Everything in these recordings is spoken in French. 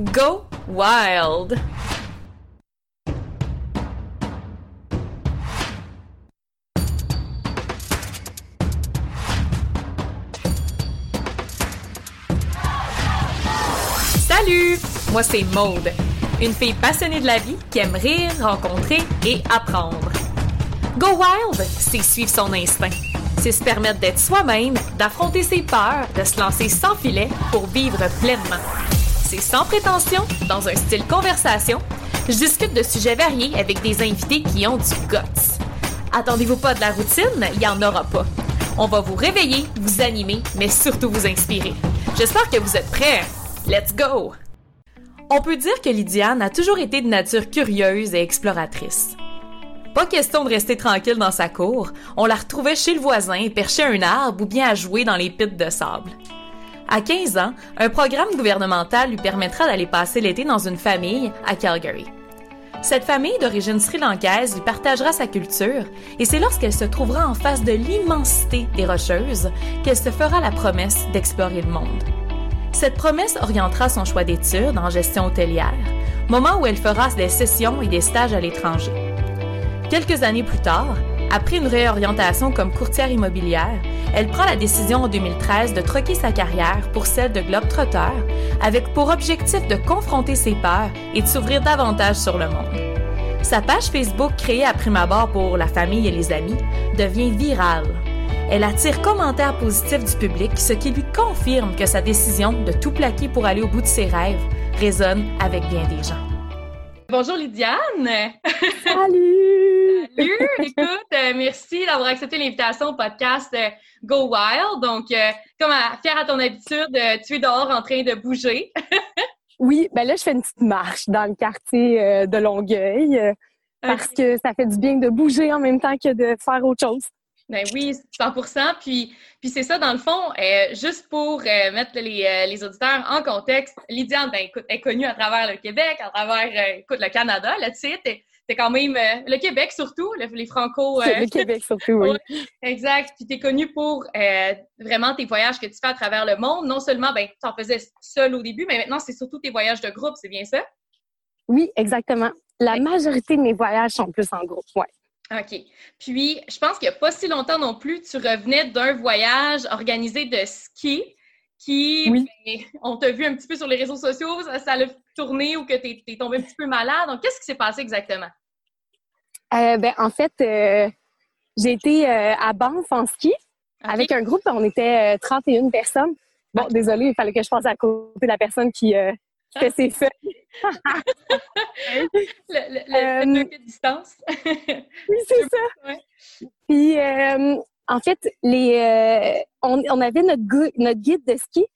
Go Wild! Salut! Moi c'est Maude, une fille passionnée de la vie qui aime rire, rencontrer et apprendre. Go Wild, c'est suivre son instinct. C'est se permettre d'être soi-même, d'affronter ses peurs, de se lancer sans filet pour vivre pleinement. C'est sans prétention, dans un style conversation. Je discute de sujets variés avec des invités qui ont du guts. Attendez-vous pas de la routine, il n'y en aura pas. On va vous réveiller, vous animer, mais surtout vous inspirer. J'espère que vous êtes prêts. Let's go! On peut dire que Lydiane a toujours été de nature curieuse et exploratrice. Pas question de rester tranquille dans sa cour, on la retrouvait chez le voisin, perché à un arbre ou bien à jouer dans les pits de sable. À 15 ans, un programme gouvernemental lui permettra d'aller passer l'été dans une famille à Calgary. Cette famille d'origine sri-lankaise lui partagera sa culture et c'est lorsqu'elle se trouvera en face de l'immensité des Rocheuses qu'elle se fera la promesse d'explorer le monde. Cette promesse orientera son choix d'études en gestion hôtelière, moment où elle fera des sessions et des stages à l'étranger. Quelques années plus tard, après une réorientation comme courtière immobilière, elle prend la décision en 2013 de troquer sa carrière pour celle de Globetrotter, avec pour objectif de confronter ses peurs et de s'ouvrir davantage sur le monde. Sa page Facebook créée à prime abord pour la famille et les amis devient virale. Elle attire commentaires positifs du public, ce qui lui confirme que sa décision de tout plaquer pour aller au bout de ses rêves résonne avec bien des gens. Bonjour Lydiane! Salut! Salut! Écoute, euh, merci d'avoir accepté l'invitation au podcast euh, Go Wild. Donc, euh, comme à, fière à ton habitude, tu es dehors en train de bouger. oui, ben là, je fais une petite marche dans le quartier de Longueuil parce que ça fait du bien de bouger en même temps que de faire autre chose. Ben oui, 100 Puis, puis c'est ça, dans le fond, euh, juste pour euh, mettre les, euh, les, auditeurs en contexte, Lydiane, ben, écoute, est connue à travers le Québec, à travers, écoute, le Canada, là, tu sais, t'es, quand même, le Québec surtout, les Franco... le Québec surtout, oui. exact. Puis t'es connue pour vraiment tes voyages que tu fais à travers le monde. Non seulement, ben, tu en faisais seul au début, mais maintenant, c'est surtout tes voyages de groupe, c'est bien ça? Oui, exactement. La majorité de mes voyages sont plus en groupe, ouais. OK. Puis, je pense qu'il n'y a pas si longtemps non plus, tu revenais d'un voyage organisé de ski qui, ben, on t'a vu un petit peu sur les réseaux sociaux, ça, ça a tourné ou que tu es, tombé un petit peu malade. Donc, qu'est-ce qui s'est passé exactement? Euh, ben, en fait, euh, j'ai été euh, à Banff en ski avec un groupe. On était 31 personnes. Bon, désolé, il fallait que je passe à côté de la personne qui, que c'est fait. le, le, euh, distance. oui, c'est ça. Puis, euh, en fait, les, euh, on, on, avait notre, notre, guide de ski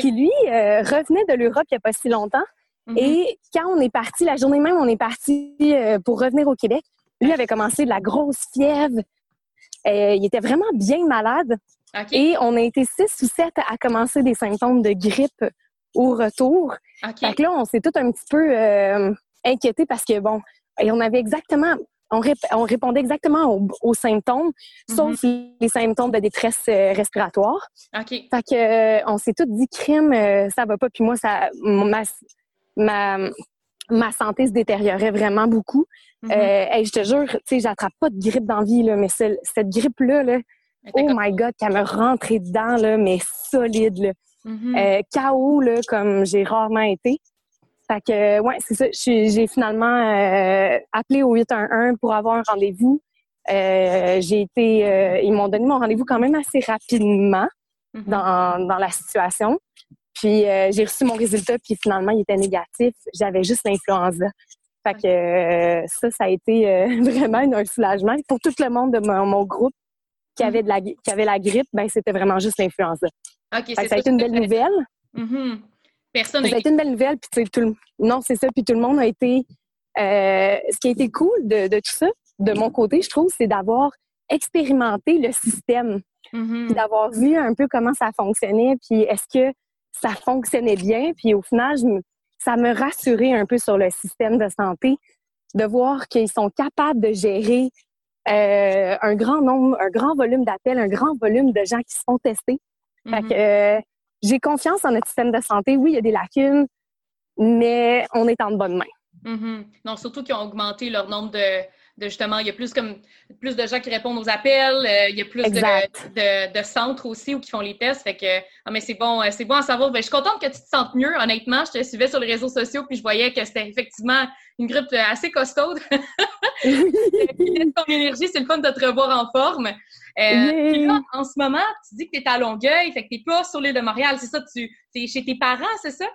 qui, lui, revenait de l'Europe il n'y a pas si longtemps. Mm-hmm. Et quand on est parti, la journée même, on est parti pour revenir au Québec, lui avait commencé de la grosse fièvre. il était vraiment bien malade. Et on a été six ou sept à commencer des symptômes de grippe au retour. Fait que là, on s'est tout un petit peu euh, inquiété parce que, bon, on avait exactement, on, répondait exactement aux, symptômes, sauf mm-hmm. les symptômes de détresse euh, respiratoire. OK. Fait que, euh, on s'est tout dit, crime, ça va pas. Puis moi, ça, ma, ma, ma santé se détériorait vraiment beaucoup. Mm-hmm. je te jure, tu sais, j'attrape pas de grippe d'envie, là, mais cette grippe-là, là, oh my God, qu'elle me rentrait dedans, là, mais solide, là. KO, là, comme j'ai rarement été. Fait que, ouais, c'est ça. J'ai finalement euh, appelé au 811 pour avoir un rendez-vous. Euh, j'ai été, euh, ils m'ont donné mon rendez-vous quand même assez rapidement mm-hmm. dans, dans la situation. Puis j'ai reçu mon résultat, puis finalement il était négatif. J'avais juste l'influenza. Fait que ça, ça a été vraiment un soulagement pour tout le monde de mon, groupe qui avait de la qui avait la grippe. Ben c'était vraiment juste l'influenza ça, a été une belle nouvelle. Mm-hmm. Personne Ça a été une belle nouvelle. Puis, tout Non, c'est ça. Puis tout le monde a été. Euh, ce qui a été cool de, tout ça, de mon côté, je trouve, c'est d'avoir expérimenté le système. Mm-hmm. d'avoir vu un peu comment ça fonctionnait. Puis est-ce que ça fonctionnait bien? Puis au final, ça me rassurait un peu sur le système de santé de voir qu'ils sont capables de gérer euh, un grand nombre, un grand volume d'appels, un grand volume de gens qui se font tester. Fait que mm-hmm. euh, j'ai confiance en notre système de santé. Oui, il y a des lacunes. mais on est en bonne main. Mm Non, surtout qu'ils ont augmenté leur nombre de, justement, il y a plus comme plus de gens qui répondent aux appels, euh, il y a plus de, centres aussi où qui font les tests. Fait que ah, mais c'est bon, euh, c'est bon à savoir. Ben, je suis contente que tu te sentes mieux, honnêtement. Je te suivais sur les réseaux sociaux, puis je voyais que c'était effectivement une grippe euh, assez costaude. ton énergie, c'est le fun de te revoir en forme. Puis là, en ce moment, tu dis que tu es à Longueuil, fait que tu n'es pas sur l'île de Montréal, c'est ça? Tu es chez tes parents, c'est ça?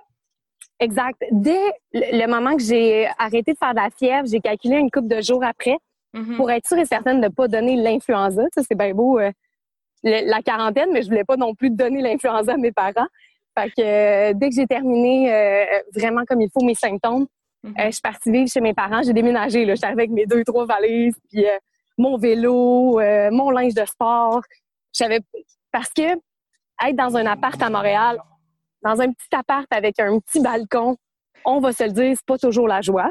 Exact. Dès le moment que j'ai arrêté de faire de la fièvre, j'ai calculé une couple de jours après mm-hmm. pour être sûre et certaine de ne pas donner l'influenza. Ça, c'est bien beau euh, la quarantaine, mais je voulais pas non plus donner l'influenza à mes parents. Fait que euh, dès que j'ai terminé euh, vraiment comme il faut mes symptômes, mm-hmm. je suis partie vivre chez mes parents. J'ai déménagé. Là. J'étais avec mes deux, trois valises, puis mon vélo, mon linge de sport. J'avais parce que être dans un appart à Montréal, dans un petit appart avec un petit balcon, on va se le dire, c'est pas toujours la joie.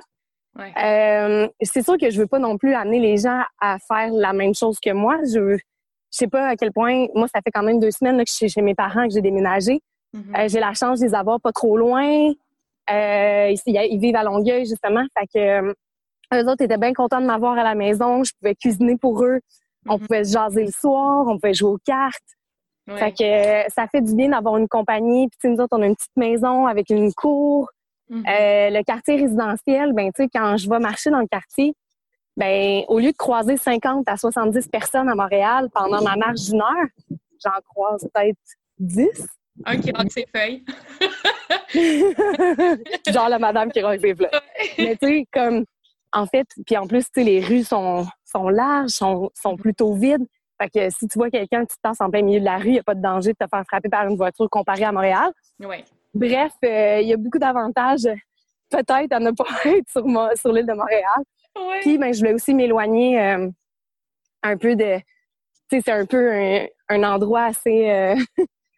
Euh, c'est sûr que je veux pas non plus amener les gens à faire la même chose que moi. Je je sais pas à quel point, moi, ça fait quand même deux semaines que je suis chez mes parents, que j'ai déménagé. Mm-hmm. Euh, j'ai la chance de les avoir pas trop loin. Euh, ils, vivent à Longueuil, justement. Fait que eux autres étaient bien contents de m'avoir à la maison. Je pouvais cuisiner pour eux. On mm-hmm. pouvait se jaser le soir. On pouvait jouer aux cartes. Fait que euh, ça fait du bien d'avoir une compagnie. Puis nous autres, on a une petite maison avec une cour. Euh, le quartier résidentiel, ben tu sais, quand je vais marcher dans le quartier, ben au lieu de croiser 50 à 70 personnes à Montréal pendant ma marche d'une heure, j'en croise peut-être 10. Un qui rock ses feuilles. Genre la madame qui rock ses feuilles. Mais tu sais, comme, en fait, puis en plus, tu sais, les rues sont, sont larges, sont, sont plutôt vides. Fait que si tu vois quelqu'un qui te tasse en plein milieu de la rue, il n'y a pas de danger de te faire frapper par une voiture comparé à Montréal. Oui. Bref, euh, il y a beaucoup d'avantages peut-être à ne pas être sur, sur l'île de Montréal. Oui. Puis, ben, je voulais aussi m'éloigner euh, un peu de... Tu sais, c'est un peu un, endroit assez... Euh,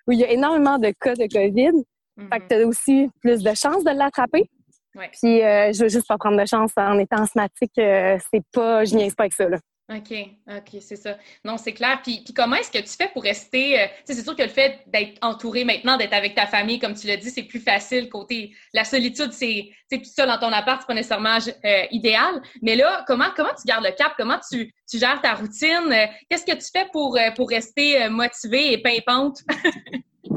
où il y a énormément de cas de COVID. Fait que tu as aussi plus de chances de l'attraper. Ouais. Puis, je veux juste pas prendre de chance en étant asthmatique. c'est pas... Je niaise pas avec ça, là. OK, OK, c'est ça. Non, c'est clair. Puis, puis comment est-ce que tu fais pour rester. Euh, sais, c'est sûr que le fait d'être entouré maintenant, d'être avec ta famille, comme tu l'as dit, c'est plus facile. Côté la solitude, c'est tout seul dans ton appart, c'est pas nécessairement euh, idéal. Mais là, comment, comment tu gardes le cap? Comment tu, tu gères ta routine? Euh, qu'est-ce que tu fais pour, pour rester motivée et pimpante?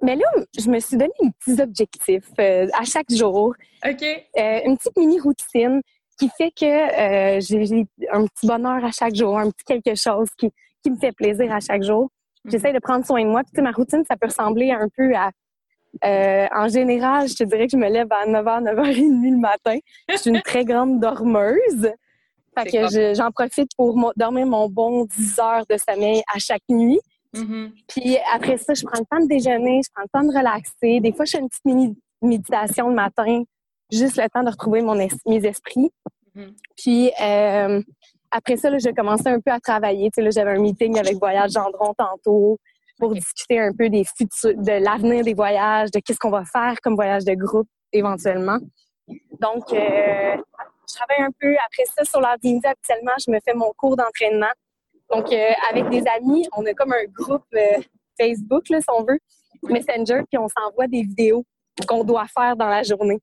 mais là, je me suis donné un petits objectifs à chaque jour. OK. une petite mini-routine qui fait que euh, j'ai un petit bonheur à chaque jour, un petit quelque chose qui, qui me fait plaisir à chaque jour. Mhm. J'essaie de prendre soin de moi. Puis, ma routine, ça peut ressembler un peu à... Euh, en général, je te dirais que je me lève à 9h, 9h30 le matin. Je suis une très grande dormeuse. Fait que j'en profite pour dormir mon bon 10 heures de sommeil à chaque nuit. Mhm. Puis après ça, je prends le temps de déjeuner, je prends le temps de relaxer. Des fois, je fais une petite mini méditation le matin juste le temps de retrouver mon mes esprits. Mm-hmm. Puis euh, après ça, j'ai commencé un peu à travailler. Tu sais, j'avais un meeting avec Voyage Gendron tantôt pour discuter un peu des futurs, de l'avenir des voyages, de qu'est-ce qu'on va faire comme voyage de groupe éventuellement. Donc, euh, je travaille un peu. Après ça, sur l'ordinateur, habituellement, je me fais mon cours d'entraînement. Donc, euh, avec des amis, on a comme un groupe Facebook, là, si on veut, Messenger, puis on s'envoie des vidéos qu'on doit faire dans la journée.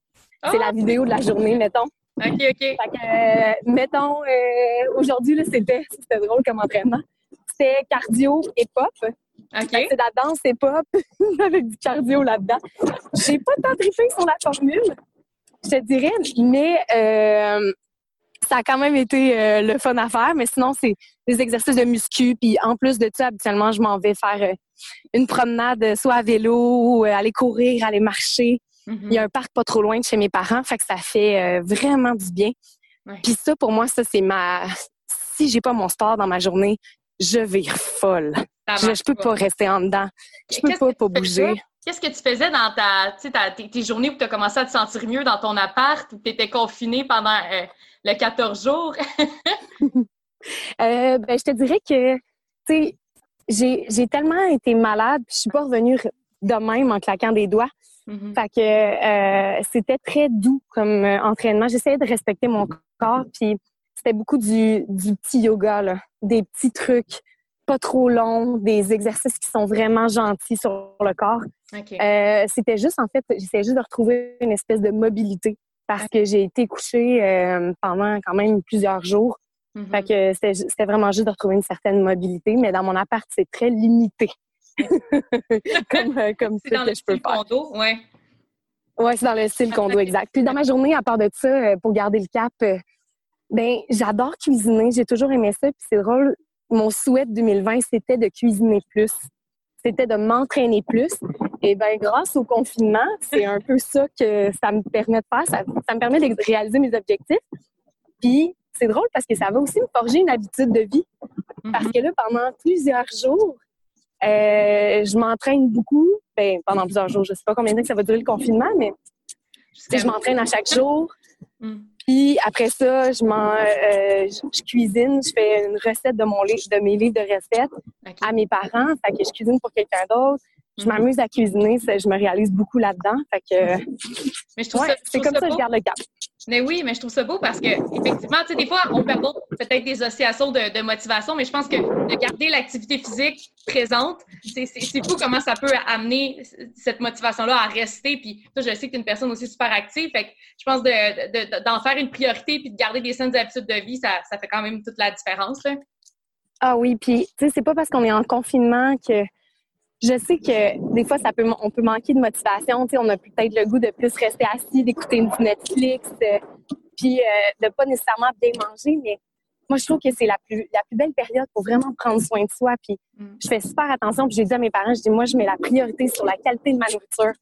C'est la ah! vidéo de la journée, mettons. OK, OK. Fait que, euh, mettons, euh, aujourd'hui, c'était, c'était drôle comme entraînement. C'était cardio et pop. OK. C'est de la danse et pop avec du cardio là-dedans. J'ai pas tant trippé sur la formule, je te dirais, mais euh, ça a quand même été le fun à faire. Mais sinon, c'est des exercices de muscu. Puis en plus de ça, habituellement, je m'en vais faire une promenade, soit à vélo, ou aller courir, aller marcher. Il y a un parc pas trop loin de chez mes parents, fait que ça fait euh, vraiment du bien. Puis ça, pour moi, ça, c'est ma... Si j'ai pas mon sport dans ma journée, je vire folle. Je, je, peux pas. rester en dedans. Je peux pas pas bouger. Qu'est-ce que tu faisais dans ta, ta tes, journées où tu as commencé à te sentir mieux dans ton appart, où tu étais confiné pendant euh, le 14 jours? euh, ben, je te dirais que, tu sais, j'ai tellement été malade, puis je suis pas revenue de même en claquant des doigts. Mm-hmm. Fait que euh, c'était très doux comme euh, entraînement. J'essayais de respecter mon corps, puis c'était beaucoup du, du petit yoga, là, des petits trucs pas trop longs, des exercices qui sont vraiment gentils sur le corps. Euh, c'était juste, en fait, j'essayais juste de retrouver une espèce de mobilité parce que j'ai été couchée euh, pendant quand même plusieurs jours. Mm-hmm. Fait que c'était vraiment juste de retrouver une certaine mobilité, mais dans mon appart, c'est très limité. comme euh, comme ça que je peux faire. condo, ouais. Ouais, c'est dans le style condo, exact. Puis dans ma journée, à part de ça, pour garder le cap, ben j'adore cuisiner. J'ai toujours aimé ça. Puis c'est drôle, mon souhait de 2020, c'était de cuisiner plus. C'était de m'entraîner plus. Et bien, grâce au confinement, c'est un peu ça que ça me permet de faire. Ça, me permet de réaliser mes objectifs. Puis, c'est drôle parce que ça va aussi me forger une habitude de vie. Parce que là, pendant plusieurs jours, euh, je m'entraîne beaucoup. Ben, pendant plusieurs jours, je sais pas combien de temps ça va durer le confinement, mais je m'entraîne à chaque jour. Mm. Puis après ça, je, euh, je, cuisine, je fais une recette de mon livre, de mes livres de recettes à mes parents. Fait que je cuisine pour quelqu'un d'autre. Je mhm. m'amuse à cuisiner, je me réalise beaucoup là-dedans. Fait que, mais je trouve c'est comme ça, que je garde le cap. Mais oui, mais je trouve ça beau parce que effectivement, tu sais, des fois, on perd peut-être des oscillations de, motivation, mais je pense que de garder l'activité physique présente, c'est fou comment ça peut amener cette motivation-là à rester. Puis toi, je sais que tu es une personne aussi super active. Fait que je pense d'en faire une priorité puis de garder des saines habitudes de vie, ça, ça fait quand même toute la différence. Là. Ah oui, puis tu sais, c'est pas parce qu'on est en confinement que je sais que des fois, ça peut, on peut manquer de motivation. on a peut-être le goût de plus rester assis, d'écouter une Netflix, euh, puis euh, de pas nécessairement bien manger. Mais moi, je trouve que c'est la plus, la plus belle période pour vraiment prendre soin de soi. Puis mm. je fais super attention. Puis j'ai dit à mes parents, je dis, moi, je mets la priorité sur la qualité de ma nourriture.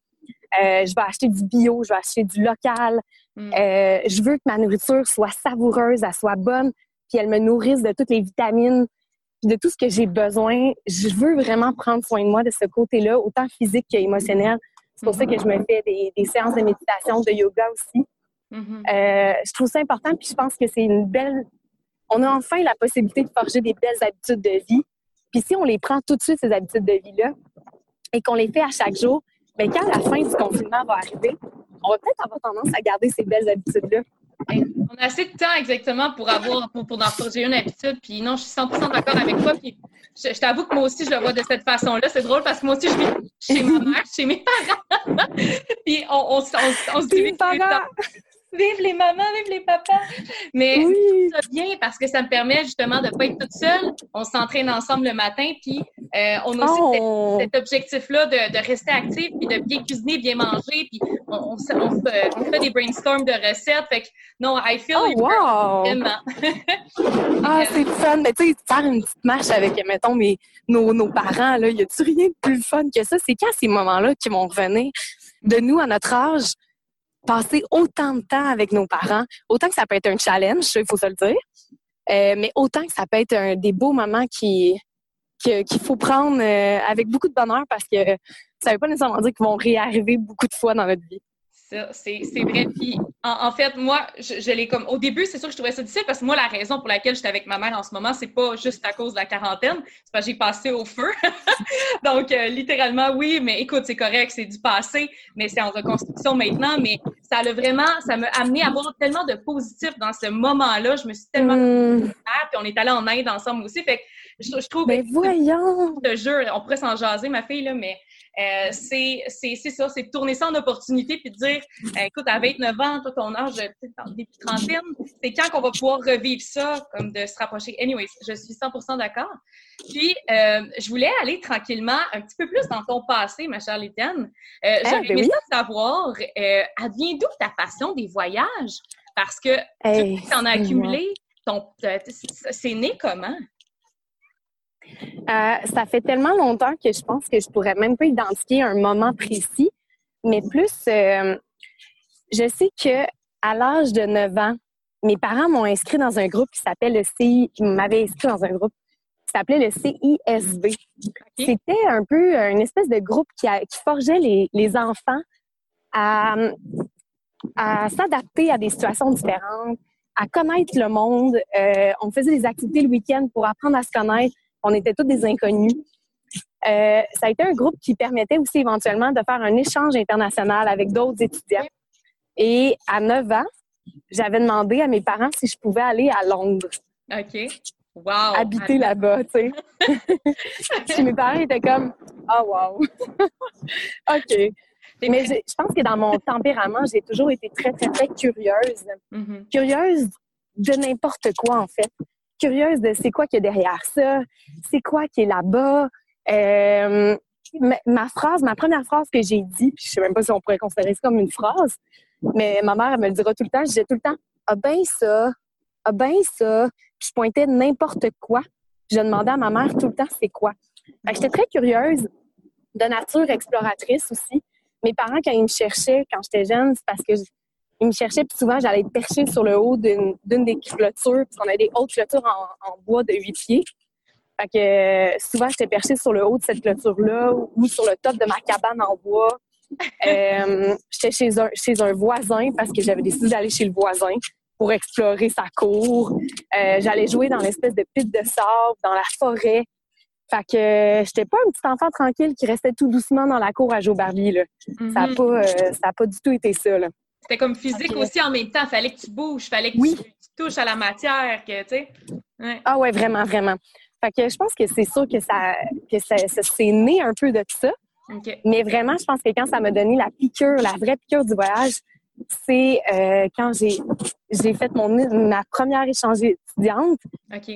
Euh, je vais acheter du bio, je vais acheter du local. Mm. je veux que ma nourriture soit savoureuse, elle soit bonne, puis elle me nourrisse de toutes les vitamines de tout ce que j'ai besoin. Je veux vraiment prendre soin de moi de ce côté-là, autant physique qu'émotionnel. C'est pour ça que je me fais des, séances de méditation, de yoga aussi. Mm-hmm. Euh, je trouve ça important, puis je pense que c'est une belle. On a enfin la possibilité de forger des belles habitudes de vie. Puis si on les prend tout de suite, ces habitudes de vie-là, et qu'on les fait à chaque jour, bien, quand la fin du confinement va arriver, on va peut-être avoir tendance à garder ces belles habitudes-là. On a assez de temps exactement pour avoir pour, pour en forger une habitude. Puis non, je suis 100% d'accord avec toi. Puis je, t'avoue que moi aussi, je le vois de cette façon-là. C'est drôle parce que moi aussi, je vis chez ma mère, chez mes parents. puis on, on, on, on se dit vive les mamans, vive les papas. Mais ça bien parce que ça me permet justement de ne pas être toute seule. On s'entraîne ensemble le matin, puis euh, on a aussi oh. cet, objectif-là de, de, rester actif, puis de bien cuisiner, bien manger, puis on, on, fait des brainstorms de recettes. Fait que non, I feel oh, wow. vraiment. ah, c'est fun. Mais tu sais, faire une petite marche avec, mettons, mes, nos, nos parents, là, y a-tu rien de plus fun que ça? C'est quand ces moments-là qui vont revenir de nous à notre âge? Passer autant de temps avec nos parents, autant que ça peut être un challenge, il faut se le dire, euh, mais autant que ça peut être un, des beaux moments qui qu'il faut prendre euh, avec beaucoup de bonheur parce que ça ne veut pas nécessairement dire qu'ils vont réarriver beaucoup de fois dans notre vie c'est vrai. Puis, en, fait, moi, je, l'ai comme. Au début, c'est sûr que je trouvais ça difficile parce que moi, la raison pour laquelle j'étais avec ma mère en ce moment, c'est pas juste à cause de la quarantaine, c'est parce que j'ai passé au feu. Donc, euh, littéralement, oui, mais écoute, c'est correct, c'est du passé, mais c'est en reconstruction maintenant. Mais ça a vraiment, ça m'a amené à avoir tellement de positif dans ce moment-là. Je me suis tellement. Mm. Puis, on est allé en Inde ensemble aussi. Fait que je, trouve. Mais voyons! Je te jure, on pourrait s'en jaser, ma fille, là, mais euh, c'est ça, c'est de tourner ça en opportunité puis de dire, euh, écoute, à 29 ans, toi, ton âge, début trentaine, c'est quand qu'on va pouvoir revivre ça, comme de se rapprocher. Anyways, je suis 100% d'accord. Puis, euh, je voulais aller tranquillement un petit peu plus dans ton passé, ma chère Lydiane. Euh, ah, J'aurais aimé savoir, euh, vient d'où ta passion des voyages? Parce que tu en as accumulé, ton, c'est né comment? Euh, ça fait tellement longtemps que je pense que je pourrais même pas identifier un moment précis, mais plus, euh, je sais que à l'âge de 9 ans, mes parents m'ont inscrit dans un groupe qui s'appelle le CI, m'avait inscrit dans un groupe qui s'appelait le CISB. C'était un peu une espèce de groupe qui, forgeait les, enfants à, à s'adapter à des situations différentes, à connaître le monde. Euh, on faisait des activités le week-end pour apprendre à se connaître on était tous des inconnus. Euh, ça a été un groupe qui permettait aussi éventuellement de faire un échange international avec d'autres étudiants. Et à 9 ans, j'avais demandé à mes parents si je pouvais aller à Londres. OK. wow. habiter là-bas, tu sais. Puis mes parents étaient comme Ah, wow! OK. Mais je, je pense que dans mon tempérament, j'ai toujours été très, très, très curieuse. Mhm. Curieuse de n'importe quoi, en fait. Curieuse de c'est quoi qu'il y a derrière ça, c'est quoi qui est là-bas. Euh, ma, phrase, ma première phrase que j'ai dit, puis je sais même pas si on pourrait considérer ça comme une phrase, mais ma mère, me le dira tout le temps, je disais tout le temps Ah ben ça, ah ben ça. Puis je pointais n'importe quoi. Je demandais à ma mère tout le temps c'est quoi. J'étais très curieuse, de nature exploratrice aussi. Mes parents, quand ils me cherchaient, quand j'étais jeune, c'est parce que ils me cherchaient, puis souvent, j'allais être perchée sur le haut d'une des clôtures, parce qu'on a des hautes clôtures en, en bois de huit pieds. Fait que euh, souvent, j'étais perchée sur le haut de cette clôture-là ou, sur le top de ma cabane en bois. Euh, j'étais chez un, chez un voisin parce que j'avais décidé d'aller chez le voisin pour explorer sa cour. Euh, J'allais jouer dans l'espèce de pit de sable, dans la forêt. Fait que j'étais pas un petit enfant tranquille qui restait tout doucement dans la cour à au Barbie. Là. Ça n'a Mhm. pas, euh, pas du tout été ça. Là. C'était comme physique aussi en même temps. Fallait que tu bouges, fallait que Oui. tu, tu touches à la matière, que tu sais. Ouais. Ah ouais, vraiment, vraiment. Fait que je pense que c'est sûr que ça, que ça, ça s'est né un peu de ça. Mais vraiment, je pense que quand ça m'a donné la piqûre, la vraie piqûre du voyage, c'est euh, quand j'ai j'ai fait mon ma première échangée étudiante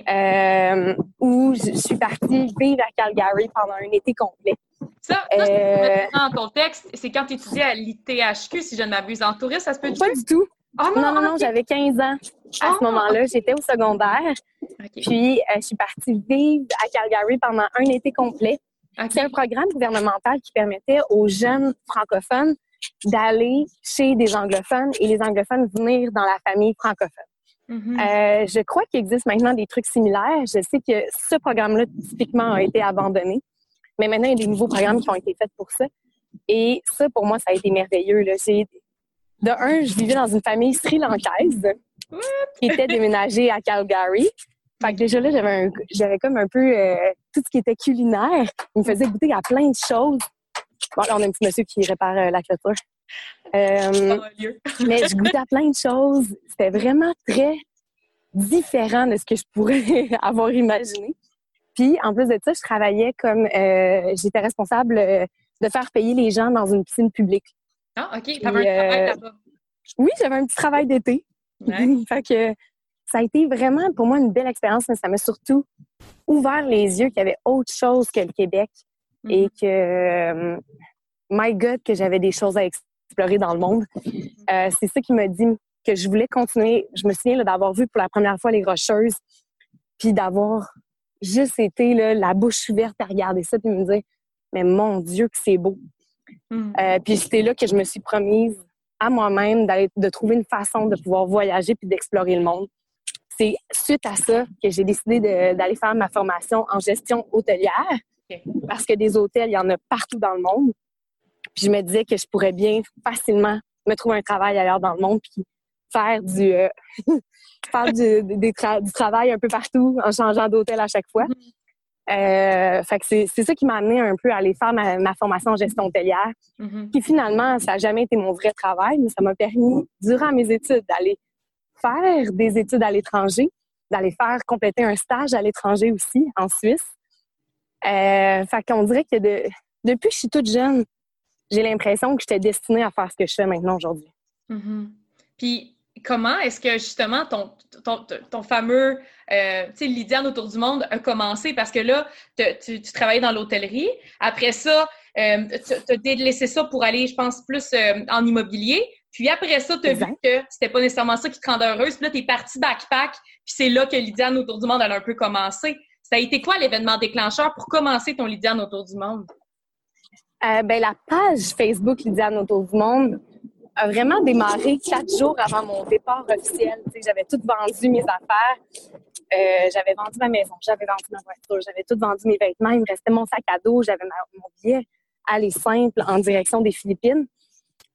euh, où je suis partie vivre à Calgary pendant un été complet. Ça, ça peux Euh, en contexte. C'est quand tu étudiais à l'ITHQ, si je ne m'abuse, en tourisme, ça se peut Pas du tout. Ah Non, non, non, j'avais 15 ans à Ah, ce moment-là. J'étais au secondaire. Puis, euh, je suis partie vivre à Calgary pendant un été complet. C'est un programme gouvernemental qui permettait aux jeunes francophones d'aller chez des anglophones et les anglophones venir dans la famille francophone. Mhm. Euh, je crois qu'il existe maintenant des trucs similaires. Je sais que ce programme-là, typiquement, a été abandonné. Mais maintenant, il y a des nouveaux programmes qui ont été faits pour ça. Et ça, pour moi, ça a été merveilleux. Là. De un, je vivais dans une famille sri-lankaise qui était déménagée à Calgary. Fait que déjà là, j'avais comme un peu euh, tout ce qui était culinaire. Il me faisait goûter à plein de choses. Bon, là, on a un petit monsieur qui répare euh, la clôture. Euh, mais je goûtais à plein de choses. C'était vraiment très différent de ce que je pourrais avoir imaginé. Puis, en plus de ça, je travaillais comme... euh, J'étais responsable euh, de faire payer les gens dans une piscine publique. Ah, OK. T'avais un travail euh, là-bas. Oui, j'avais un petit travail d'été. Ouais. fait que ça a été vraiment pour moi une belle expérience, mais ça m'a surtout ouvert les yeux qu'il y avait autre chose que le Québec et Mhm. que, my God, que j'avais des choses à explorer dans le monde. Euh, c'est ça qui m'a dit que je voulais continuer. Je me souviens d'avoir vu pour la première fois les Rocheuses, puis d'avoir juste été là, la bouche ouverte à regarder ça, puis me dire, mais mon Dieu, que c'est beau. Mhm. Euh, puis c'était là que je me suis promise à moi-même d'aller de trouver une façon de pouvoir voyager puis d'explorer le monde. C'est suite à ça que j'ai décidé d'aller faire ma formation en gestion hôtelière parce que des hôtels, il y en a partout dans le monde. Puis je me disais que je pourrais bien facilement me trouver un travail ailleurs dans le monde puis faire du euh, faire du, des tra- du travail un peu partout en changeant d'hôtel à chaque fois. Euh, fait que c'est ça qui m'a amené un peu à aller faire ma, ma formation en gestion hôtelière. Puis finalement, ça n'a jamais été mon vrai travail, mais ça m'a permis, durant mes études, d'aller faire des études à l'étranger, d'aller faire compléter un stage à l'étranger aussi, en Suisse. Euh, fait qu'on dirait que de, depuis que je suis toute jeune, j'ai l'impression que j'étais destinée à faire ce que je fais maintenant aujourd'hui. Mhm. Puis, comment est-ce que justement ton, ton, ton fameux, euh, tu sais, Lydiane autour du monde a commencé? Parce que là, te- tu, tu travaillais dans l'hôtellerie. Après ça, euh, tu as délaissé ça pour aller, je pense, plus euh, en immobilier. Puis après ça, tu as vu que c'était pas nécessairement ça qui te rendait heureuse. Puis là, tu es partie backpack. Puis c'est là que Lydiane autour du monde, elle a un peu commencé. Ça a été quoi l'événement déclencheur pour commencer ton Lydiane autour du monde? Euh, ben, la page Facebook Lydiane Autour du Monde vraiment démarré quatre jours avant mon départ officiel. J'avais tout vendu mes affaires. Euh, j'avais vendu ma maison, j'avais vendu ma voiture, j'avais tout vendu mes vêtements. Il me restait mon sac à dos, j'avais mon billet aller simple en direction des Philippines.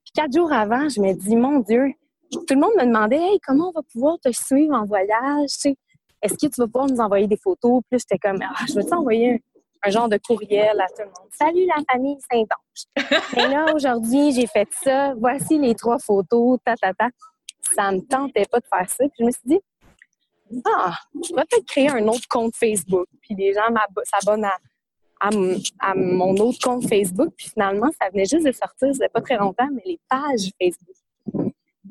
Puis quatre jours avant, je me dis, mon Dieu, tout le monde me demandait, hey, comment on va pouvoir te suivre en voyage? Est-ce que tu vas pouvoir nous envoyer des photos? Puis j'étais comme, ah, je vais t'envoyer un, genre de courriel à tout le monde. Salut la famille Saint-Onge. Et là, aujourd'hui, j'ai fait ça. Voici les trois photos, ta, ta, ta. Ça me tentait pas de faire ça. Puis je me suis dit, ah, je pourrais peut-être créer un autre compte Facebook. Puis les gens s'abonnent à, à, mon autre compte Facebook. Puis finalement, ça venait juste de sortir, ça pas très longtemps, mais les pages Facebook.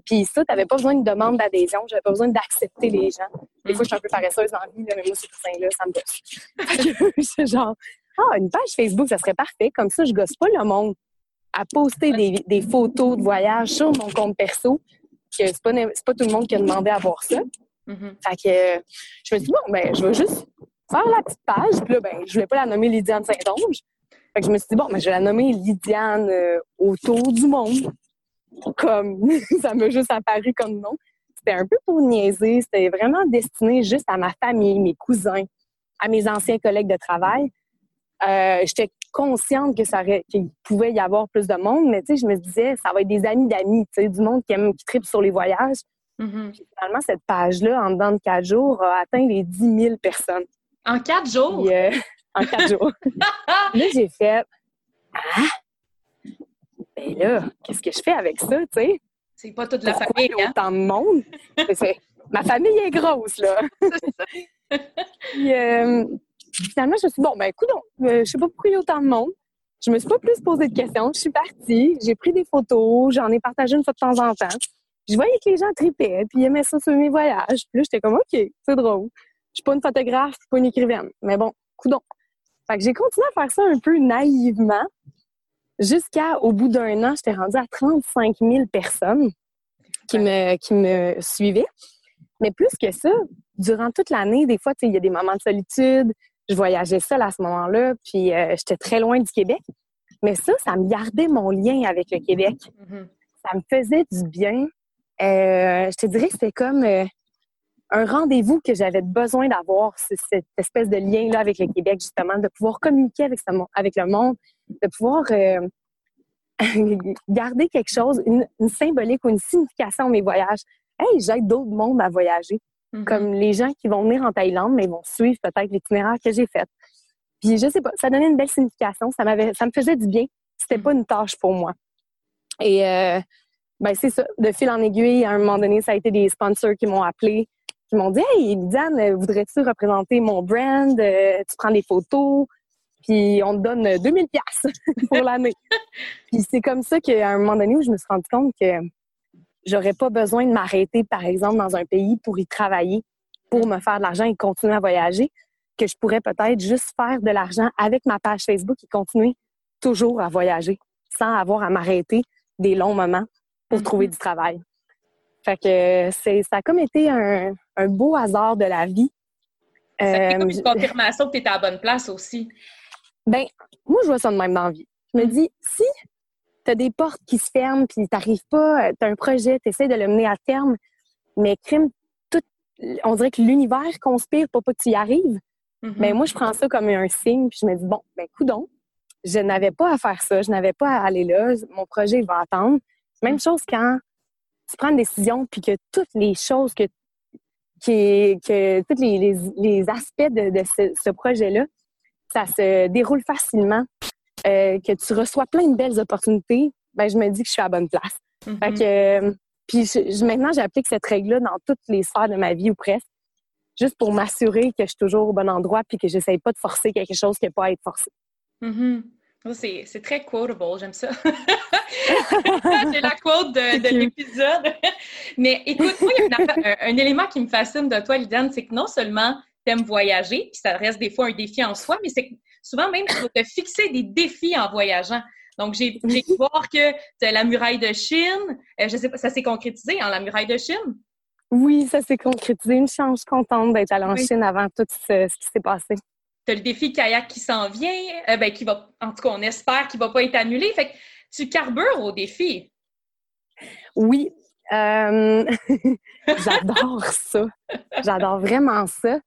Puis ça, tu n'avais pas besoin de demande d'adhésion, j'avais pas besoin d'accepter les gens. Des fois, je suis un peu paresseuse dans la vie, mais moi, c'est là ça me gosse. c'est genre, ah, une page Facebook, ça serait parfait. Comme ça, je gosse pas le monde à poster des, photos de voyage sur mon compte perso. Que c'est pas, pas tout le monde qui a demandé à voir ça. Mm-hmm. Fait que je me suis dit, bon, ben, je vais juste faire la petite page. Puis là, ben, je voulais pas la nommer Lydiane Saint-Onge. Fait que je me suis dit, bon, ben, je vais la nommer Lydiane euh, autour du monde. Comme, ça m'a juste apparu comme nom. C'était un peu pour niaiser. C'était vraiment destiné juste à ma famille, mes cousins, à mes anciens collègues de travail. Euh, j'étais consciente que ça qu'il pouvait y avoir plus de monde, mais tu sais, je me disais, ça va être des amis d'amis, tu sais, du monde qui aime, qui tripe sur les voyages. Mm-hmm. Finalement, cette page-là, en dedans de quatre jours, a atteint les 10 000 personnes. En quatre jours? Euh, en quatre jours. là, j'ai fait, ah, ben là, qu'est-ce que je fais avec ça, tu sais? C'est pas toute la famille, il y a autant de monde? Ma famille est grosse, là. Puis, euh, finalement, je me suis dit, bon, ben écoute, euh, je sais pas pourquoi il y a autant de monde. Je me suis pas plus posé de questions. Je suis partie, j'ai pris des photos, j'en ai partagé une fois de temps en temps. Je voyais que les gens tripaient, puis ils aimaient ça sur mes voyages. Puis là, j'étais comme, OK, c'est drôle. Je suis pas une photographe, je suis pas une écrivaine. Mais bon, coudon. Fait que j'ai continué à faire ça un peu naïvement. Jusqu'à, au bout d'un an, j'étais rendue à 35 000 personnes qui me, qui me suivaient. Mais plus que ça, durant toute l'année, des fois, il y a des moments de solitude, je voyageais seule à ce moment-là, puis euh, j'étais très loin du Québec. Mais ça, ça me gardait mon lien avec le Québec. Mm-hmm. Ça me faisait du bien. Euh, je te dirais que c'était comme euh, un rendez-vous que j'avais besoin d'avoir, cette espèce de lien-là avec le Québec, justement, de pouvoir communiquer avec, avec le monde, de pouvoir garder quelque chose, une, une, symbolique ou une signification à mes voyages. Hey, j'aide d'autres mondes à voyager. Mm-hmm. Comme les gens qui vont venir en Thaïlande, mais ils vont suivre peut-être l'itinéraire que j'ai fait. Puis je sais pas, ça donnait une belle signification, ça m'avait, ça me faisait du bien. C'était pas une tâche pour moi. Et euh, ben c'est ça, de fil en aiguille, à un moment donné, ça a été des sponsors qui m'ont appelé, qui m'ont dit Hey, Diane, voudrais-tu représenter mon brand? Euh, tu prends des photos, puis on te donne 2000 pièces pour l'année. puis c'est comme ça qu'à un moment donné où je me suis rendu compte que j'aurais pas besoin de m'arrêter, par exemple, dans un pays pour y travailler, pour me faire de l'argent et continuer à voyager, que je pourrais peut-être juste faire de l'argent avec ma page Facebook et continuer toujours à voyager sans avoir à m'arrêter des longs moments pour trouver du travail. Fait que c'est, ça a comme été un, beau hasard de la vie. Ça fait comme une euh, confirmation que tu étais à la bonne place aussi. Ben, moi, je vois ça de même dans la vie. Je me mm. dis, si tu des portes qui se ferment, puis t'arrives pas, euh, tu as un projet, tu essaies de le mener à terme, mais crime, tout, on dirait que l'univers conspire pour pas que tu y arrives. Mm-hmm. Mais moi, je prends ça comme un signe, puis je me dis, bon, ben, coudon, je n'avais pas à faire ça, je n'avais pas à aller là, mon projet va attendre. Même chose quand tu prends une décision, puis que toutes les choses que, qui, que tous les, les, aspects de, de ce, ce projet-là, ça se déroule facilement. Euh, que tu reçois plein de belles opportunités, ben je me dis que je suis à la bonne place. Fait mm-hmm. que, euh, puis je, maintenant, j'applique cette règle-là dans toutes les sphères de ma vie ou presque, juste pour m'assurer que je suis toujours au bon endroit puis que j'essaye pas de forcer quelque chose qui n'a pas à être forcé. Mm-hmm. C'est très quotable, j'aime ça. C'est la quote de, l'épisode. Mais écoute, moi, il y a un, un, élément qui me fascine de toi, Lidiane, c'est que non seulement tu aimes voyager, puis ça reste des fois un défi en soi, mais c'est que souvent même, tu vas te fixer des défis en voyageant. Donc, j'ai pu voir que tu as la muraille de Chine. Euh, je sais pas, ça s'est concrétisé, en hein, la muraille de Chine? Oui, ça s'est concrétisé. Une chance contente d'être allée en Chine avant tout ce, qui s'est passé. Tu as le défi kayak qui s'en vient, euh, ben, qui va, en tout cas, on espère qu'il ne va pas être annulé. Fait que tu carbures au défi. Oui. Euh, j'adore ça. J'adore vraiment ça.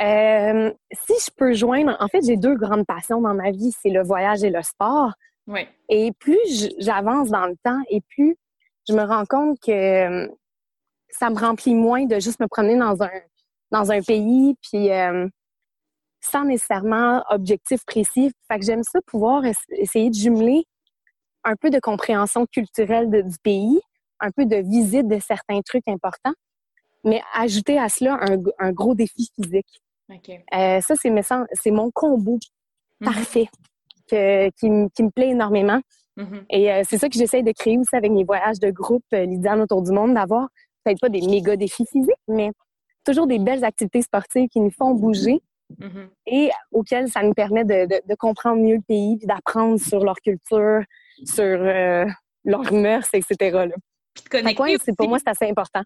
Euh, si je peux joindre, en fait, j'ai deux grandes passions dans ma vie, c'est le voyage et le sport. Oui. Et plus j'avance dans le temps et plus je me rends compte que ça me remplit moins de juste me promener dans un, dans un pays, puis euh, sans nécessairement objectif précis. Fait que j'aime ça pouvoir essayer de jumeler un peu de compréhension culturelle du pays, un peu de visite de certains trucs importants, mais ajouter à cela un, gros défi physique. Euh, ça, c'est mon combo mm-hmm. parfait qui, me plaît énormément. Mm-hmm. Et euh, c'est ça que j'essaie de créer aussi avec mes voyages de groupe euh, Lydiane autour du monde, d'avoir peut-être pas des méga défis physiques, mais toujours des belles activités sportives qui nous font bouger mm-hmm. et auxquelles ça nous permet de, comprendre mieux le pays puis d'apprendre sur leur culture, sur euh, leurs mœurs, etc. Là. Puis pour moi, c'est assez important.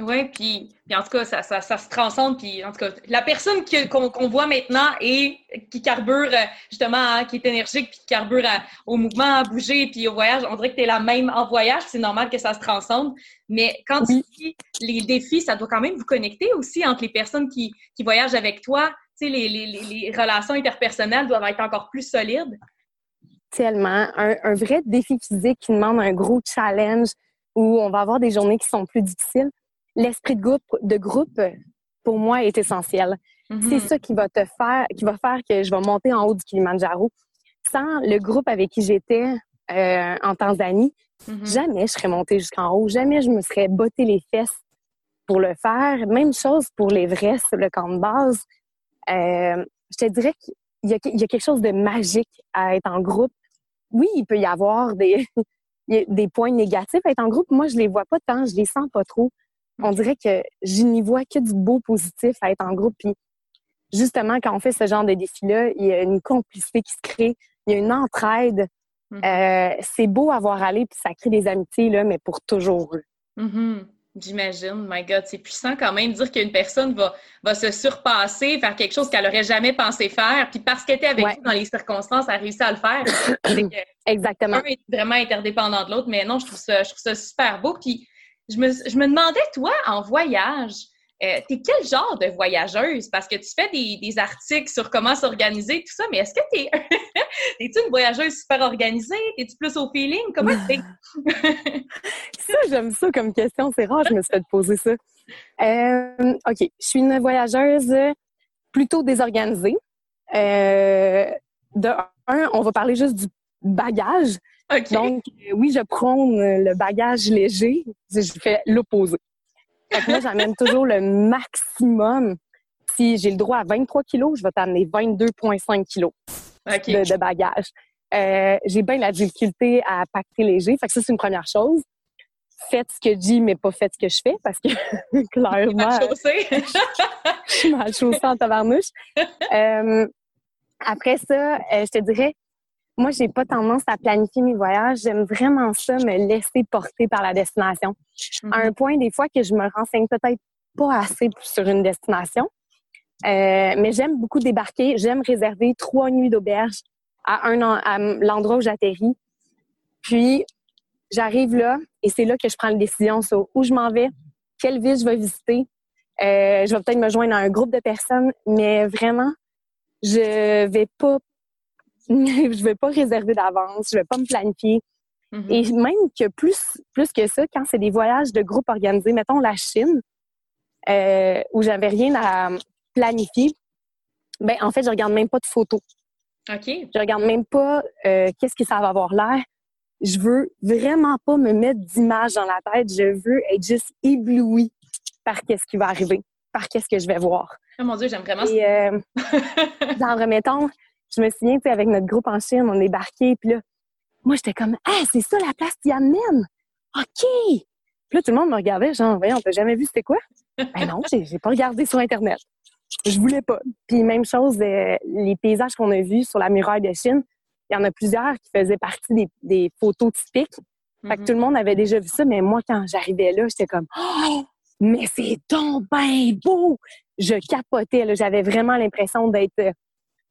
Oui, puis, en tout cas, ça, ça, ça, se transcende. Puis en tout cas, la personne qu'on voit maintenant et qui carbure justement, hein, qui est énergique, puis qui carbure au mouvement, à bouger, puis au voyage, on dirait que tu es la même en voyage. C'est normal que ça se transcende. Mais quand tu dis les défis, ça doit quand même vous connecter aussi entre les personnes qui, qui voyagent avec toi. Les, les, les, relations interpersonnelles doivent être encore plus solides. Tellement. Un, un vrai défi physique qui demande un gros challenge où on va avoir des journées qui sont plus difficiles l'esprit de groupe, de groupe, pour moi, est essentiel. Mm-hmm. C'est ça qui va te faire, qui va faire que je vais monter en haut du Kilimanjaro. Sans le groupe avec qui j'étais euh, en Tanzanie, mm-hmm. jamais je serais montée jusqu'en haut. Jamais je me serais botté les fesses pour le faire. Même chose pour l'Everest, le camp de base. Euh, je te dirais qu'il y, a quelque chose de magique à être en groupe. Oui, il peut y avoir des, des points négatifs à être en groupe. Moi, je les vois pas tant, je les sens pas trop on dirait que je n'y vois que du beau positif à être en groupe. Puis justement, quand on fait ce genre de défi-là, il y a une complicité qui se crée, il y a une entraide. Mm-hmm. Euh, c'est beau à voir aller, puis ça crée des amitiés, là, mais pour toujours. Mm-hmm. J'imagine, my God, c'est puissant quand même de dire qu'une personne va, va se surpasser, faire quelque chose qu'elle n'aurait jamais pensé faire, puis parce qu'elle était avec vous dans les circonstances, elle a réussi à le faire. Exactement. Un est vraiment interdépendant de l'autre, mais non, je trouve ça, je trouve ça super beau. Puis je me, je me demandais, toi, en voyage, euh, t'es quel genre de voyageuse? Parce que tu fais des, des articles sur comment s'organiser, tout ça, mais est-ce que t'es es-tu une voyageuse super organisée? Es-tu plus au feeling? Comment t'es? ça, j'aime ça comme question. C'est rare, je me suis fait poser ça. Euh, OK. Je suis une voyageuse plutôt désorganisée. Euh, de un, on va parler juste du bagage. Donc, euh, oui, je prône le bagage léger. Je fais l'opposé. Moi, j'amène toujours le maximum. Si j'ai le droit à 23 kilos, je vais t'amener 22,5 kilos de, bagage. Euh, j'ai bien la difficulté à pacter léger. Fait que ça, c'est une première chose. Faites ce que je dis, mais pas faites ce que je fais, parce que clairement, je suis mal chaussée en tabarnouche. après ça, je te dirais, moi, j'ai pas tendance à planifier mes voyages. J'aime vraiment ça, me laisser porter par la destination. À un mhm. point, des fois, que je me renseigne peut-être pas assez sur une destination. Euh, mais j'aime beaucoup débarquer. J'aime réserver trois nuits d'auberge à un à l'endroit où j'atterris. Puis, j'arrive là et c'est là que je prends la décision sur où je m'en vais, quelle ville je vais visiter. Euh, je vais peut-être me joindre à un groupe de personnes, mais vraiment, je vais pas je vais pas réserver d'avance, je vais pas me planifier. Mm-hmm. Et même que plus, plus que ça, quand c'est des voyages de groupe organisés, mettons la Chine, euh, où j'avais rien à planifier, ben en fait, je regarde même pas de photos. OK. Je regarde même pas euh, qu'est-ce que ça va avoir l'air. Je veux vraiment pas me mettre d'images dans la tête. Je veux être juste éblouie par qu'est-ce qui va arriver, par qu'est-ce que je vais voir. Oh mon Dieu, j'aime vraiment Et, euh, genre, mettons, je me souviens, tu sais, avec notre groupe en Chine, on est débarqué, puis là, moi, j'étais comme, ah, c'est ça la place qui amène. OK! Puis là, tout le monde me regardait, genre, voyons, t'as jamais vu c'était quoi? ben non, j'ai pas regardé sur Internet. Je voulais pas. Puis même chose, euh, les paysages qu'on a vus sur la muraille de Chine, il y en a plusieurs qui faisaient partie des, des photos typiques. Fait que mm-hmm. tout le monde avait déjà vu ça, mais moi, quand j'arrivais là, j'étais comme, oh, mais c'est donc bien beau! Je capotais, j'avais vraiment l'impression d'être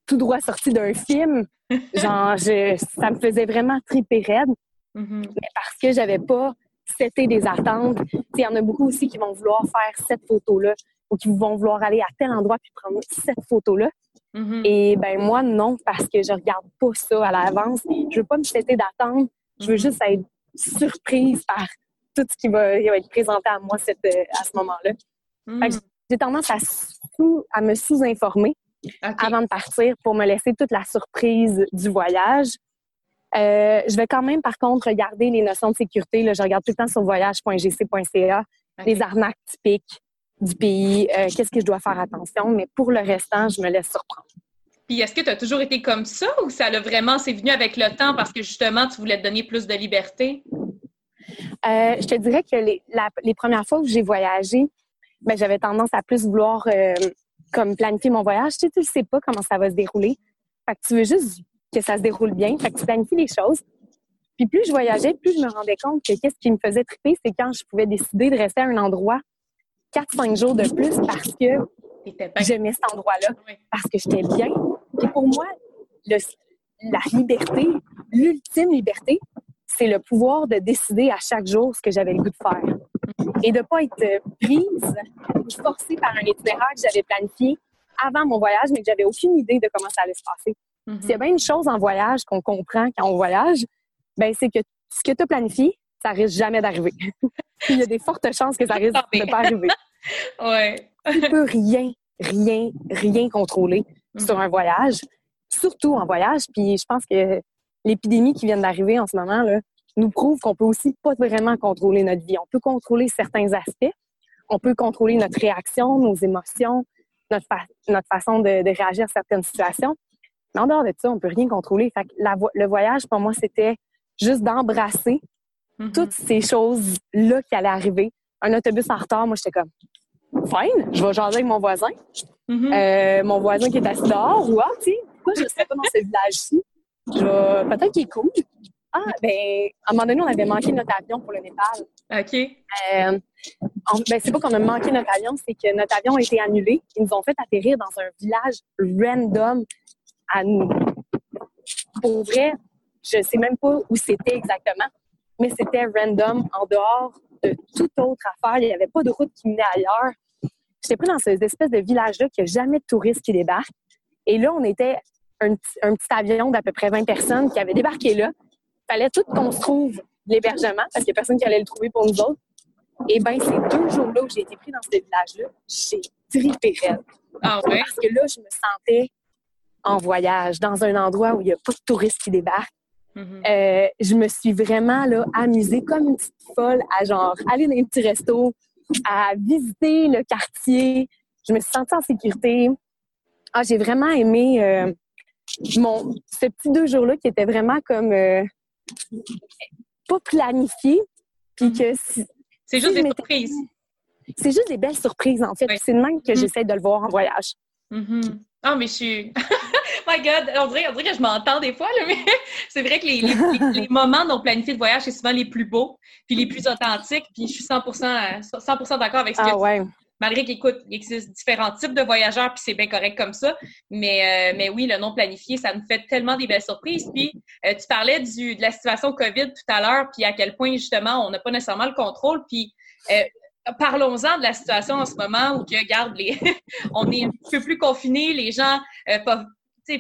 tout droit sorti d'un film. Genre, ça me faisait vraiment triper raide. Mm-hmm. Mais parce que j'avais pas c'était des attentes. Il y en a beaucoup aussi qui vont vouloir faire cette photo-là ou qui vont vouloir aller à tel endroit puis prendre cette photo-là. Mm-hmm. Et ben moi, non, parce que je regarde pas ça à l'avance. Je veux pas me setter d'attente. Je veux mm-hmm. juste être surprise par tout ce qui va, être présenté à moi cette, à ce moment-là. J'ai tendance à, à me sous-informer avant de partir pour me laisser toute la surprise du voyage. Euh, je vais quand même, par contre, regarder les notions de sécurité. Là, je regarde tout le temps sur voyage.gc.ca, les arnaques typiques. du pays, euh, qu'est-ce que je dois faire attention, mais pour le restant, je me laisse surprendre. Puis est-ce que tu as toujours été comme ça ou ça a vraiment, c'est venu avec le temps parce que justement, tu voulais te donner plus de liberté? Euh, je te dirais que les, les premières fois où j'ai voyagé, ben, j'avais tendance à plus vouloir euh, comme planifier mon voyage. Tu sais, tu ne sais pas comment ça va se dérouler. Fait que tu veux juste que ça se déroule bien. Fait que tu planifies les choses. Puis plus je voyageais, plus je me rendais compte que qu'est-ce qui me faisait triper, c'est quand je pouvais décider de rester à un endroit 4-5 jours de plus parce que j'aimais cet endroit-là, parce que j'étais bien. Et pour moi, le, la liberté, l'ultime liberté, c'est le pouvoir de décider à chaque jour ce que j'avais le goût de faire. Et de ne pas être prise ou forcée par un itinéraire que j'avais planifié avant mon voyage, mais que j'avais aucune idée de comment ça allait se passer. Mm-hmm. S'il y a bien une chose en voyage qu'on comprend quand on voyage, ben c'est que ce que tu as planifié, ça risque jamais d'arriver. Il y a des fortes chances que ça risque de ne pas arriver. ouais. tu peux rien, rien, rien contrôler mm-hmm. sur un voyage, surtout en voyage. Puis je pense que l'épidémie qui vient d'arriver en ce moment là, nous prouve qu'on peut aussi pas vraiment contrôler notre vie. On peut contrôler certains aspects. On peut contrôler notre réaction, nos émotions, notre, notre façon de, de, réagir à certaines situations. Mais en dehors de ça, on peut rien contrôler. Fait que la, le voyage, pour moi, c'était juste d'embrasser mm-hmm. toutes ces choses-là qui allaient arriver. Un autobus en retard, moi, j'étais comme, fine, je vais jaser avec mon voisin. Mm-hmm. euh, mon voisin qui est assis dehors, ou ah, tu sais, pourquoi je serais pas dans ce village-ci? Peut-être qu'il est cool. Ah, ben, à un moment donné, on avait manqué notre avion pour le Népal. OK. Euh, ben, c'est pas qu'on a manqué notre avion, c'est que notre avion a été annulé. Ils nous ont fait atterrir dans un village random à nous. Pour vrai, je sais même pas où c'était exactement, mais c'était random, en dehors de toute autre affaire. Il n'y avait pas de route qui menait ailleurs. J'étais pris dans cette espèce de village-là qui n'a jamais de touristes qui débarquent. Et là, on était un, un petit avion d'à peu près 20 personnes qui avait débarqué là. Il fallait tout qu'on se trouve l'hébergement parce qu'il n'y a personne qui allait le trouver pour nous autres. Et bien, ces deux jours-là où j'ai été pris dans ce village-là, j'ai trippé raide. Ah ouais? Parce que là, je me sentais en voyage, dans un endroit où il n'y a pas de touristes qui débarquent. Mm-hmm. euh, je me suis vraiment là, amusée comme une petite folle à genre aller dans un petit resto, à visiter le quartier. Je me suis sentie en sécurité. Ah, j'ai vraiment aimé euh, mon, ce petit deux jours-là qui était vraiment comme euh, pas planifié. Puis que c'est juste des surprises. C'est juste des belles surprises, en fait. C'est de même que mm-hmm. j'essaie de le voir en voyage. Mm-hmm. Ah, mais je suis. My God! On dirait, on dirait que je m'entends des fois, là, mais c'est vrai que les, les, moments non planifiés de voyage, c'est souvent les plus beaux, puis les plus authentiques, puis je suis 100, 100 d'accord avec ce que ah, ouais malgré qu'écoute, il existe différents types de voyageurs, puis c'est bien correct comme ça. Mais, euh, mais oui, le non planifié, ça nous fait tellement des belles surprises. Puis euh, tu parlais du, de la situation COVID tout à l'heure, puis à quel point justement on n'a pas nécessairement le contrôle. Puis euh, parlons-en de la situation en ce moment où que, regarde, les, on est un peu plus confinés, les gens peuvent,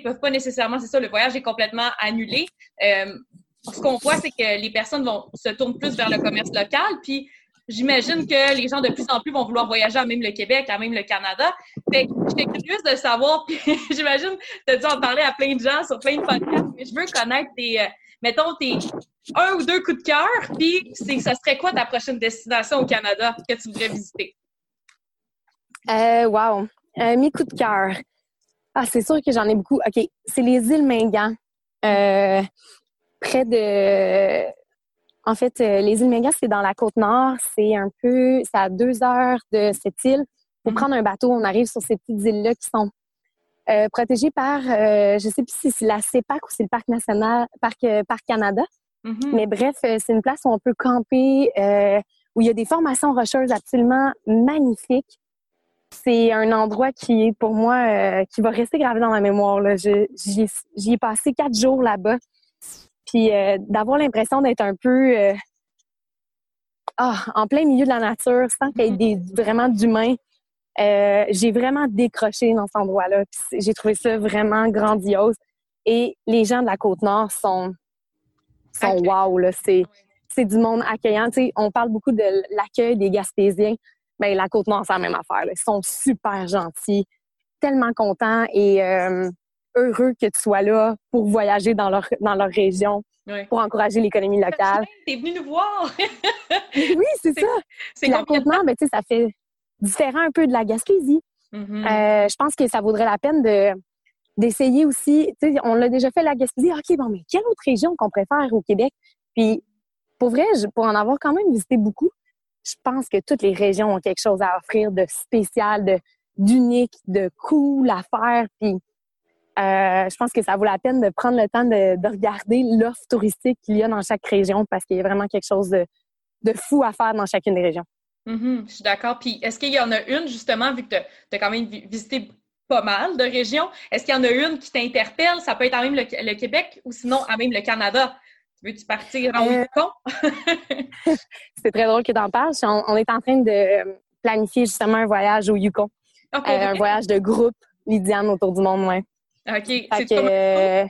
peuvent pas nécessairement, c'est ça, le voyage est complètement annulé. ce qu'on voit, c'est que les personnes vont se tournent plus vers le commerce local, puis j'imagine que les gens de plus en plus vont vouloir voyager à même le Québec, à même le Canada. Fait que j'étais curieuse de savoir, j'imagine tu as dû en parler à plein de gens sur plein de podcasts, mais je veux connaître tes, euh, mettons, tes un ou deux coups de cœur, puis ça serait quoi ta prochaine destination au Canada que tu voudrais visiter? Euh, wow. Euh, mes coups de cœur. Ah, c'est sûr que j'en ai beaucoup. OK. C'est les îles Mingan. Euh, près de en fait, euh, les îles Mégas, c'est dans la côte nord. C'est un peu, c'est à deux heures de cette île. Pour mhm. prendre un bateau, on arrive sur ces petites îles-là qui sont euh, protégées par, euh, je sais plus si c'est la CEPAC ou c'est le Parc national, Parc, Parc Canada. Mhm. Mais bref, c'est une place où on peut camper, où il y a des formations rocheuses absolument magnifiques. C'est un endroit qui est pour moi, qui va rester gravé dans la mémoire. J'y ai passé quatre jours là-bas. Puis euh, d'avoir l'impression d'être un peu euh, ah, en plein milieu de la nature, sans qu'il y ait mm-hmm. des, vraiment d'humains. Euh, j'ai vraiment décroché dans cet endroit-là. J'ai trouvé ça vraiment grandiose. Et les gens de la Côte-Nord sont, sont wow, là. C'est, c'est du monde accueillant. Tu sais, on parle beaucoup de l'accueil des Gaspésiens. mais ben, la Côte-Nord, c'est la même affaire. Ils sont super gentils, tellement contents. Et heureux que tu sois là pour voyager dans leur, dans leur région, pour encourager l'économie locale. T'es venu nous voir! oui, c'est ça. C'est complètement... Ben, ça fait différent un peu de la Gaspésie. Mhm. Euh, je pense que ça vaudrait la peine de d'essayer aussi. On l'a déjà fait la Gaspésie. OK, bon, mais quelle autre région qu'on préfère au Québec? Puis, pour vrai, je- pour en avoir quand même visité beaucoup, je pense que toutes les régions ont quelque chose à offrir de spécial, de d'unique, de cool à faire. Puis, euh, je pense que ça vaut la peine de prendre le temps de, de regarder l'offre touristique qu'il y a dans chaque région parce qu'il y a vraiment quelque chose de, de fou à faire dans chacune des régions. Mhm, je suis d'accord. Puis est-ce qu'il y en a une, justement, vu que tu as quand même vi- visité pas mal de régions, est-ce qu'il y en a une qui t'interpelle? Ça peut être en même le, le Québec ou sinon à même le Canada. Veux-tu partir en Euh, Yukon? C'est très drôle que tu en parles. On, on est en train de planifier justement un voyage au Yukon, Euh, un voyage de groupe Lydiane autour du monde, ouais. OK. C'est que, euh,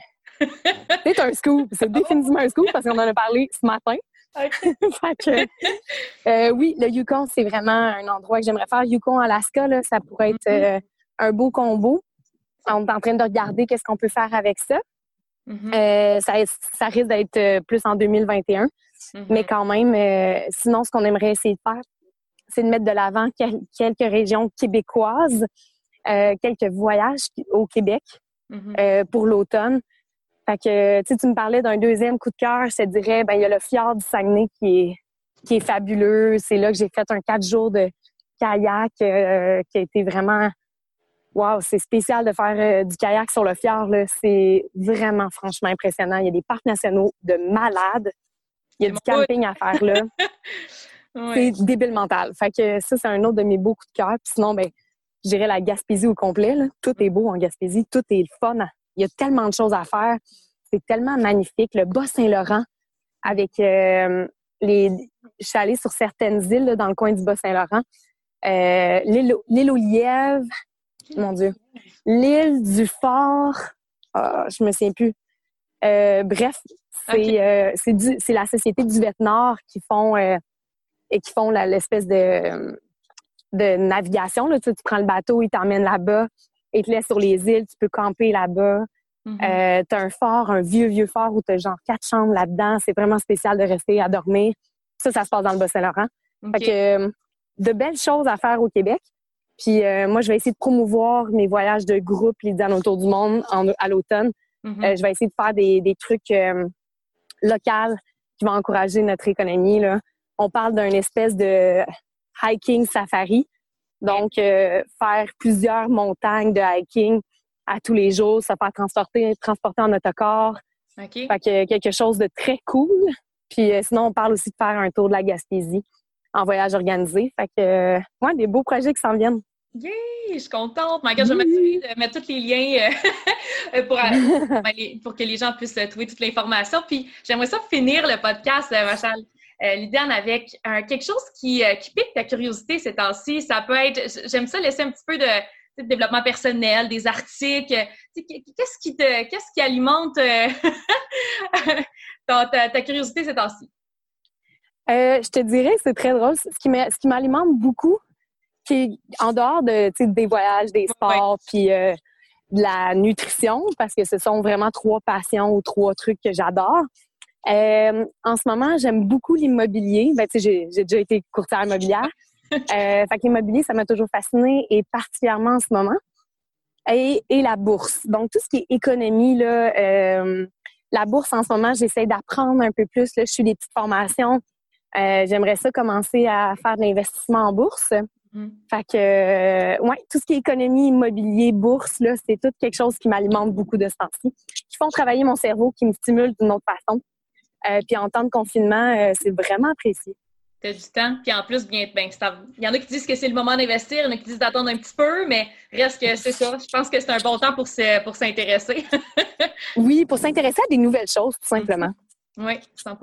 c'est un scoop. C'est définitivement un scoop parce qu'on en a parlé ce matin. OK. Fait que, euh, oui, le Yukon, c'est vraiment un endroit que j'aimerais faire. Yukon, Alaska, là, ça pourrait être Mhm. euh, un beau combo. On est en train de regarder qu'est-ce qu'on peut faire avec ça. Mhm, Euh, ça, ça risque d'être plus en 2021. mhm. Mais quand même, sinon, ce qu'on aimerait essayer de faire, c'est de mettre de l'avant quel- quelques régions québécoises, quelques voyages au Québec Mhm. euh, pour l'automne. Fait que, tu me parlais d'un deuxième coup de cœur, je te dirais, ben il y a le fjord du Saguenay qui est, qui est fabuleux. C'est là que j'ai fait un quatre jours de kayak euh, qui a été vraiment... Wow, c'est spécial de faire euh, du kayak sur le fjord. là. C'est vraiment, franchement impressionnant. Il y a des parcs nationaux de malades. Il y a du camping à faire là. Ouais. C'est débile mental. Fait que ça, c'est un autre de mes beaux coups de cœur. Puis sinon, ben, je dirais la Gaspésie au complet. là. Tout est beau en Gaspésie. Tout est fun. Il y a tellement de choses à faire. C'est tellement magnifique. Le Bas-Saint-Laurent, avec euh, les... Je suis allée sur certaines îles là, dans le coin du Bas-Saint-Laurent. Euh, l'île au- l'île aux lièvres. Mon Dieu. L'île du Fort. Ah, je me souviens plus. Euh, bref, c'est Ok. c'est du- c'est la Société du Nord qui font... et qui font l'espèce de, de navigation. Là. Tu, sais, tu prends le bateau, il t'emmène là-bas, il te laisse sur les îles, tu peux camper là-bas. Mhm. Euh, tu as un fort, un vieux, vieux fort où tu as genre quatre chambres là-dedans. C'est vraiment spécial de rester à dormir. Ça, ça se passe dans le Bas-Saint-Laurent. OK. Fait que euh, de belles choses à faire au Québec. Puis euh, moi, je vais essayer de promouvoir mes voyages de groupe Lydiane autour du monde en- à l'automne. Mhm. Euh, je vais essayer de faire des, des trucs euh, locaux qui vont encourager notre économie. Là. On parle d'un espèce de hiking safari. Donc, euh, faire plusieurs montagnes de hiking à tous les jours, se faire transporter, transporter en autocar. OK. Fait que quelque chose de très cool. Puis euh, sinon, on parle aussi de faire un tour de la Gaspésie en voyage organisé. Fait que, euh, ouais, des beaux projets qui s'en viennent. Yay! Je suis contente. My God, je vais m'assurer de mettre tous les liens euh, pour, euh, pour que les gens puissent euh, trouver toute l'information. Puis j'aimerais ça finir le podcast, euh, Machal. Euh, Lydiane, avec euh, quelque chose qui, euh, qui pique ta curiosité ces temps-ci. Ça peut être, j'aime ça laisser un petit peu de, développement personnel, des articles. Qu'est-ce qui te, qu'est-ce qui alimente euh, ta, ta- ta curiosité ces temps-ci? Je te dirais, c'est très drôle. Ce qui m'a- ce qui m'alimente beaucoup, qui en dehors de, des voyages, des sports, puis de la nutrition, parce que ce sont vraiment trois passions ou trois trucs que j'adore. Euh, en ce moment, j'aime beaucoup l'immobilier. Ben, j'ai j'ai déjà été courtière immobilière. Euh, fait que l'immobilier, ça m'a toujours fascinée et particulièrement en ce moment. Et, et la bourse. Donc, tout ce qui est économie, là, euh, la bourse, en ce moment, j'essaie d'apprendre un peu plus. Là, je suis des petites formations. J'aimerais ça commencer à faire de l'investissement en bourse. Mhm. Fait que, ouais, tout ce qui est économie, immobilier, bourse, là, c'est tout quelque chose qui m'alimente beaucoup de ce temps-ci, qui font travailler mon cerveau, qui me stimule d'une autre façon. Euh, puis en temps de confinement, euh, c'est vraiment apprécié. T'as du temps, puis en plus, bien, ben, il y en a qui disent que c'est le moment d'investir, il y en a qui disent d'attendre un petit peu, mais reste que c'est ça. Je pense que c'est un bon temps pour s'intéresser. Oui, pour s'intéresser à des nouvelles choses, tout simplement. Oui, 100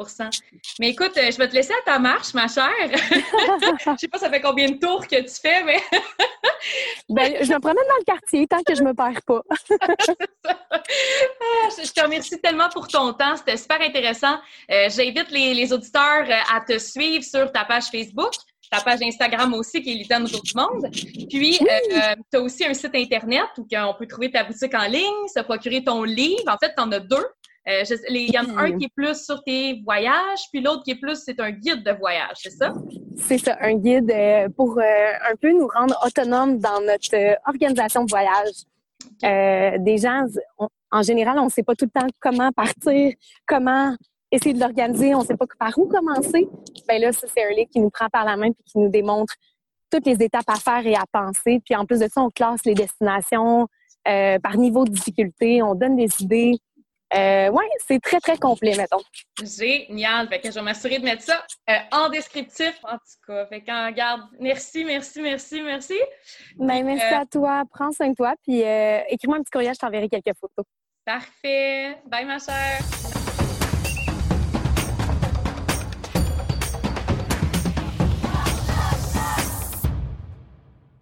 Mais écoute, euh, je vais te laisser à ta marche, ma chère. Je sais pas ça fait combien de tours que tu fais, mais Ben, je me promène dans le quartier tant que je me perds pas. Ah, je te remercie tellement pour ton temps. C'était super intéressant. Euh, J'invite les, les auditeurs euh, à te suivre sur ta page Facebook, ta page Instagram aussi, qui est Lydiane autour du monde. Puis, tu as aussi un site Internet où on peut trouver ta boutique en ligne, se procurer ton livre. En fait, tu en as deux. Euh, il y en a un qui est plus sur tes voyages, puis l'autre qui est plus, c'est un guide de voyage, c'est ça? C'est ça, un guide euh, pour un peu nous rendre autonomes dans notre organisation de voyage. des gens, en général, on ne sait pas tout le temps comment partir, comment essayer de l'organiser, on ne sait pas par où commencer. Ben là, c'est un livre qui nous prend par la main puis qui nous démontre toutes les étapes à faire et à penser. Puis en plus de ça, on classe les destinations euh, par niveau de difficulté, on donne des idées. Euh, oui, c'est très, très complet, mettons. Génial. Fait que je vais m'assurer de mettre ça euh, en descriptif, en tout cas. Fait qu'en garde. Merci, merci, merci, merci. Ben, merci à toi. Prends soin de toi. Puis écris-moi un petit courriel, je t'enverrai quelques photos. Parfait. Bye, ma chère.